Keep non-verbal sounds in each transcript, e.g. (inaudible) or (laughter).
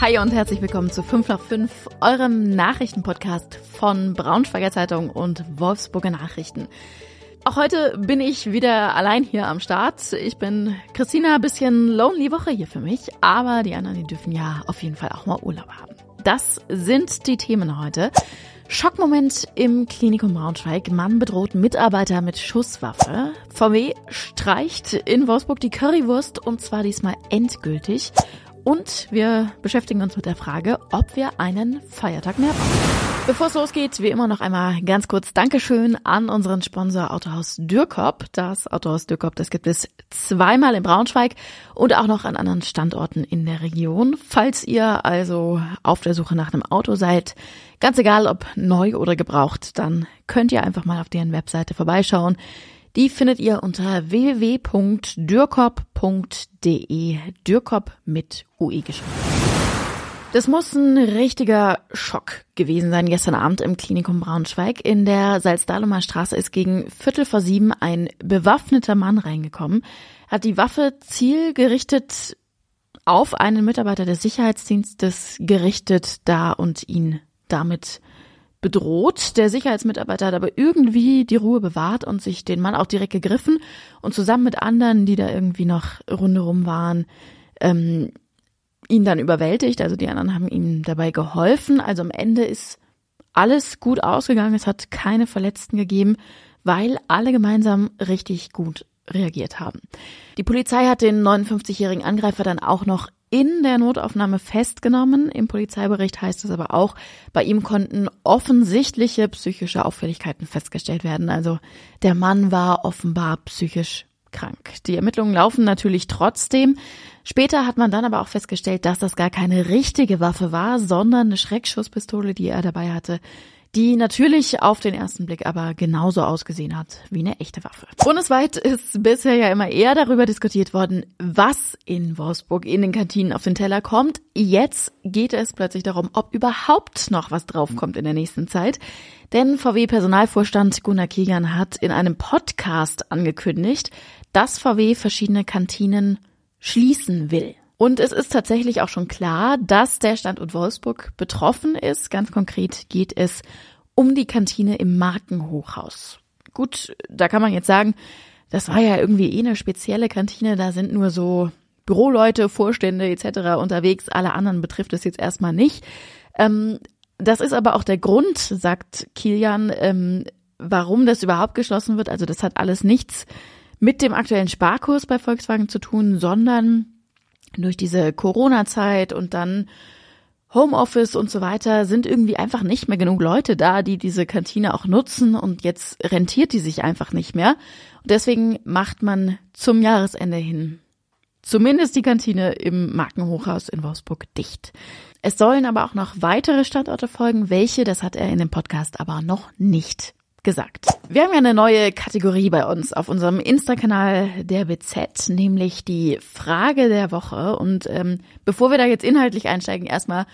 Hi und herzlich willkommen zu 5 nach 5, eurem Nachrichtenpodcast von Braunschweiger Zeitung und Wolfsburger Nachrichten. Auch heute bin ich wieder allein hier am Start. Ich bin Christina, bisschen lonely Woche hier für mich, aber die anderen, die dürfen ja auf jeden Fall auch mal Urlaub haben. Das sind die Themen heute. Schockmoment im Klinikum Braunschweig. Mann bedroht Mitarbeiter mit Schusswaffe. VW streicht in Wolfsburg die Currywurst und zwar diesmal endgültig. Und wir beschäftigen uns mit der Frage, ob wir einen Feiertag mehr brauchen. Bevor es losgeht, wie immer noch einmal ganz kurz Dankeschön an unseren Sponsor Autohaus Dürkop. Das Autohaus Dürkop, das gibt es zweimal in Braunschweig und auch noch an anderen Standorten in der Region. Falls ihr also auf der Suche nach einem Auto seid, ganz egal ob neu oder gebraucht, dann könnt ihr einfach mal auf deren Webseite vorbeischauen. Die findet ihr unter www.dürkop.de. Dürkop mit UE geschrieben. Das muss ein richtiger Schock gewesen sein gestern Abend im Klinikum Braunschweig. In der Salzdahlumer Straße ist gegen Viertel vor sieben ein bewaffneter Mann reingekommen, hat die Waffe zielgerichtet auf einen Mitarbeiter des Sicherheitsdienstes gerichtet da und ihn damit bedroht. Der Sicherheitsmitarbeiter hat aber irgendwie die Ruhe bewahrt und sich den Mann auch direkt gegriffen und zusammen mit anderen, die da irgendwie noch rundherum waren, ähm, ihn dann überwältigt. Also die anderen haben ihm dabei geholfen. Also am Ende ist alles gut ausgegangen. Es hat keine Verletzten gegeben, weil alle gemeinsam richtig gut reagiert haben. Die Polizei hat den 59-jährigen Angreifer dann auch noch in der Notaufnahme festgenommen. Im Polizeibericht heißt es aber auch, bei ihm konnten offensichtliche psychische Auffälligkeiten festgestellt werden. Also der Mann war offenbar psychisch krank. Die Ermittlungen laufen natürlich trotzdem. Später hat man dann aber auch festgestellt, dass das gar keine richtige Waffe war, sondern eine Schreckschusspistole, die er dabei hatte, die natürlich auf den ersten Blick aber genauso ausgesehen hat wie eine echte Waffe. Bundesweit ist bisher ja immer eher darüber diskutiert worden, was in Wolfsburg in den Kantinen auf den Teller kommt. Jetzt geht es plötzlich darum, ob überhaupt noch was draufkommt in der nächsten Zeit. Denn VW-Personalvorstand Gunnar Kegan hat in einem Podcast angekündigt, dass VW verschiedene Kantinen schließen will. Und es ist tatsächlich auch schon klar, dass der Standort Wolfsburg betroffen ist. Ganz konkret geht es um die Kantine im Markenhochhaus. Gut, da kann man jetzt sagen, das war ja irgendwie eh eine spezielle Kantine, da sind nur so Büroleute, Vorstände etc. unterwegs, alle anderen betrifft es jetzt erstmal nicht. Ähm, das ist aber auch der Grund, sagt Kilian, ähm, warum das überhaupt geschlossen wird. Also das hat alles nichts mit dem aktuellen Sparkurs bei Volkswagen zu tun, sondern durch diese Corona-Zeit und dann Homeoffice und so weiter sind irgendwie einfach nicht mehr genug Leute da, die diese Kantine auch nutzen und jetzt rentiert die sich einfach nicht mehr. Und deswegen macht man zum Jahresende hin zumindest die Kantine im Markenhochhaus in Wolfsburg dicht. Es sollen aber auch noch weitere Standorte folgen. Welche, das hat er in dem Podcast aber noch nicht gesagt. Wir haben ja eine neue Kategorie bei uns auf unserem Insta-Kanal der BZ, nämlich die Frage der Woche. Und ähm, bevor wir da jetzt inhaltlich einsteigen, erstmal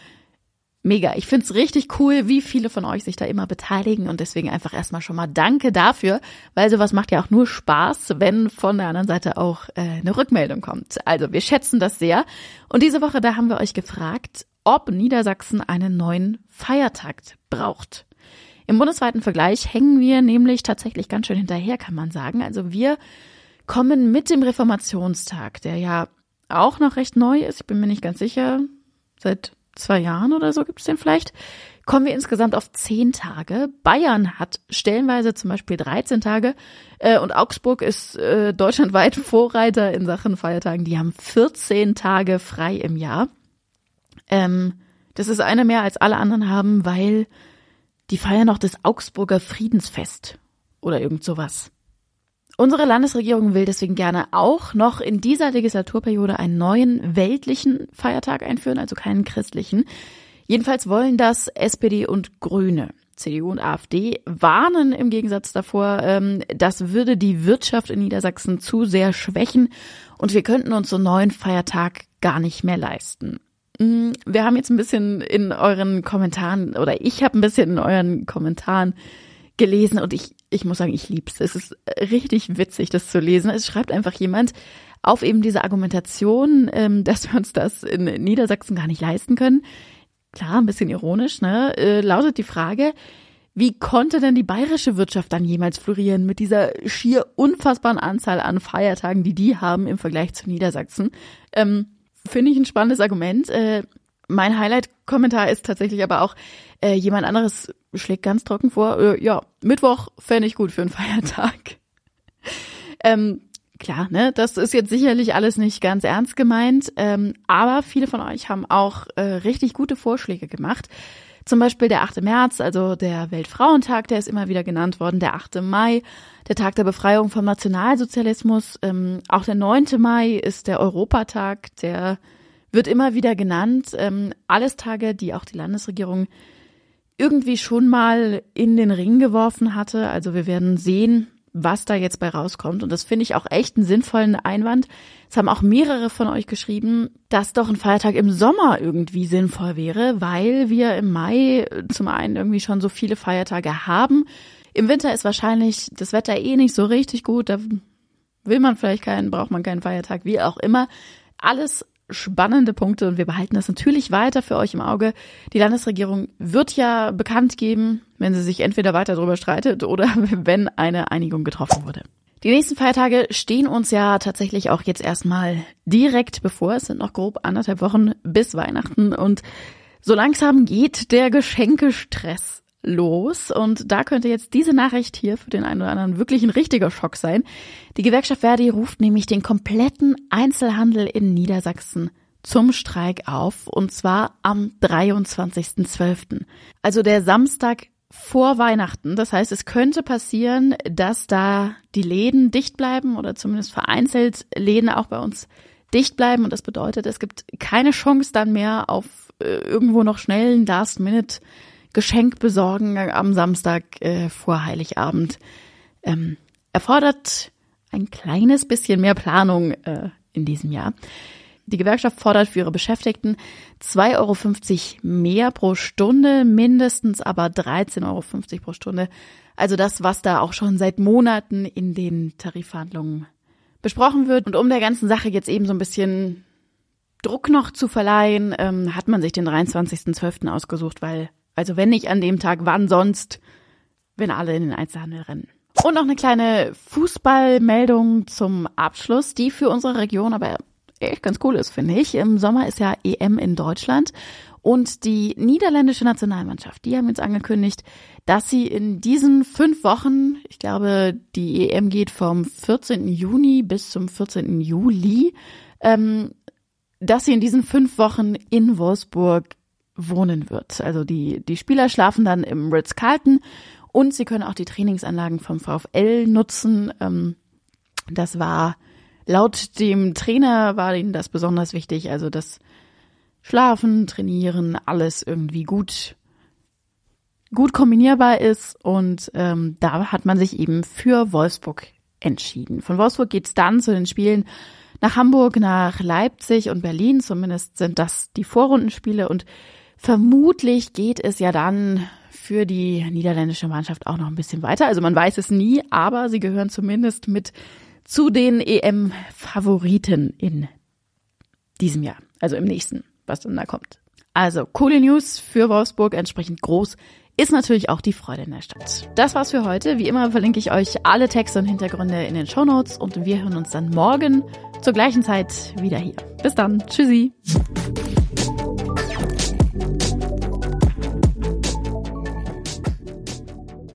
mega. Ich find's richtig cool, wie viele von euch sich da immer beteiligen und deswegen einfach erstmal schon mal danke dafür, weil sowas macht ja auch nur Spaß, wenn von der anderen Seite auch äh, eine Rückmeldung kommt. Also wir schätzen das sehr. Und diese Woche, da haben wir euch gefragt, ob Niedersachsen einen neuen Feiertag braucht. Im bundesweiten Vergleich hängen wir nämlich tatsächlich ganz schön hinterher, kann man sagen. Also wir kommen mit dem Reformationstag, der ja auch noch recht neu ist, ich bin mir nicht ganz sicher, seit zwei Jahren oder so gibt es den vielleicht, kommen wir insgesamt auf zehn Tage. Bayern hat stellenweise zum Beispiel 13 Tage äh, und Augsburg ist äh, deutschlandweit (laughs) Vorreiter in Sachen Feiertagen. Die haben 14 Tage frei im Jahr. Ähm, das ist eine mehr als alle anderen haben, weil die feiern noch das Augsburger Friedensfest oder irgend sowas. Unsere Landesregierung will deswegen gerne auch noch in dieser Legislaturperiode einen neuen weltlichen Feiertag einführen, also keinen christlichen. Jedenfalls wollen das SPD und Grüne. CDU und AfD warnen im Gegensatz davor, ähm, das würde die Wirtschaft in Niedersachsen zu sehr schwächen und wir könnten uns so einen neuen Feiertag gar nicht mehr leisten. Mm, wir haben jetzt ein bisschen in euren Kommentaren oder ich habe ein bisschen in euren Kommentaren gelesen und ich, ich muss sagen, ich lieb's. Es ist richtig witzig, das zu lesen. Es schreibt einfach jemand, auf eben diese Argumentation, ähm, (laughs) dass wir uns das in Niedersachsen gar nicht leisten können. Klar, ein bisschen ironisch, ne? Äh, lautet die Frage, wie konnte denn die bayerische Wirtschaft dann jemals florieren mit dieser schier unfassbaren Anzahl an Feiertagen, die die haben im Vergleich zu Niedersachsen? Ähm, Finde ich ein spannendes Argument. Äh, mein Highlight-Kommentar ist tatsächlich aber auch, äh, jemand anderes schlägt ganz trocken vor, äh, ja, Mittwoch fände ich gut für einen (laughs) Feiertag. ähm, klar, ne, das ist jetzt sicherlich alles nicht ganz ernst gemeint, ähm, aber viele von euch haben auch äh, richtig gute Vorschläge gemacht. Zum Beispiel der 8. März, also der Weltfrauentag, der ist immer wieder genannt worden, der 8. Mai, der Tag der Befreiung vom Nationalsozialismus, ähm, auch der 9. Mai ist der Europatag, der wird immer wieder genannt. Ähm, alles Tage, die auch die Landesregierung irgendwie schon mal in den Ring geworfen hatte. Also wir werden sehen, was da jetzt bei rauskommt. Und das finde ich auch echt einen sinnvollen Einwand. Es haben auch mehrere von euch geschrieben, dass doch ein Feiertag im Sommer irgendwie sinnvoll wäre, weil wir im Mai zum einen irgendwie schon so viele Feiertage haben. Im Winter ist wahrscheinlich das Wetter eh nicht so richtig gut. Da will man vielleicht keinen, braucht man keinen Feiertag, wie auch immer. Alles spannende Punkte und wir behalten das natürlich weiter für euch im Auge. Die Landesregierung wird ja bekannt geben, wenn sie sich entweder weiter darüber streitet oder (laughs) wenn eine Einigung getroffen wurde. Die nächsten Feiertage stehen uns ja tatsächlich auch jetzt erstmal direkt bevor. Es sind noch grob anderthalb Wochen bis Weihnachten und so langsam geht der Geschenkestress los. Und da könnte jetzt diese Nachricht hier für den einen oder anderen wirklich ein richtiger Schock sein. Die Gewerkschaft Verdi ruft nämlich den kompletten Einzelhandel in Niedersachsen zum Streik auf und zwar am 23.12. Also der Samstag vor Weihnachten. Das heißt, es könnte passieren, dass da die Läden dicht bleiben oder zumindest vereinzelt Läden auch bei uns dicht bleiben. Und das bedeutet, es gibt keine Chance dann mehr auf äh, irgendwo noch schnellen Last-Minute Geschenk besorgen am Samstag äh, vor Heiligabend ähm, erfordert ein kleines bisschen mehr Planung äh, in diesem Jahr. Die Gewerkschaft fordert für ihre Beschäftigten 2,50 Euro mehr pro Stunde, mindestens aber 13,50 Euro pro Stunde. Also das, was da auch schon seit Monaten in den Tarifverhandlungen besprochen wird. Und um der ganzen Sache jetzt eben so ein bisschen Druck noch zu verleihen, ähm, hat man sich den 23.12. ausgesucht, weil also wenn nicht an dem Tag, wann sonst, wenn alle in den Einzelhandel rennen. Und noch eine kleine Fußballmeldung zum Abschluss, die für unsere Region aber echt ganz cool ist, finde ich. Im Sommer ist ja EM in Deutschland und die niederländische Nationalmannschaft, die haben jetzt angekündigt, dass sie in diesen fünf Wochen, ich glaube, die EM geht vom 14. Juni bis zum 14. Juli, ähm, dass sie in diesen fünf Wochen in Wolfsburg wohnen wird. Also die, die Spieler schlafen dann im Ritz-Carlton und sie können auch die Trainingsanlagen vom VfL nutzen. Ähm, das war laut dem Trainer war ihnen das besonders wichtig. Also das Schlafen, Trainieren, alles irgendwie gut gut kombinierbar ist und ähm, da hat man sich eben für Wolfsburg entschieden. Von Wolfsburg geht's dann zu den Spielen nach Hamburg, nach Leipzig und Berlin. Zumindest sind das die Vorrundenspiele und Vermutlich geht es ja dann für die niederländische Mannschaft auch noch ein bisschen weiter. Also man weiß es nie, aber sie gehören zumindest mit zu den EM-Favoriten in diesem Jahr, also im nächsten, was dann da kommt. Also coole News für Wolfsburg, entsprechend groß ist natürlich auch die Freude in der Stadt. Das war's für heute. Wie immer verlinke ich euch alle Texte und Hintergründe in den Show Notes und wir hören uns dann morgen zur gleichen Zeit wieder hier. Bis dann. Tschüssi.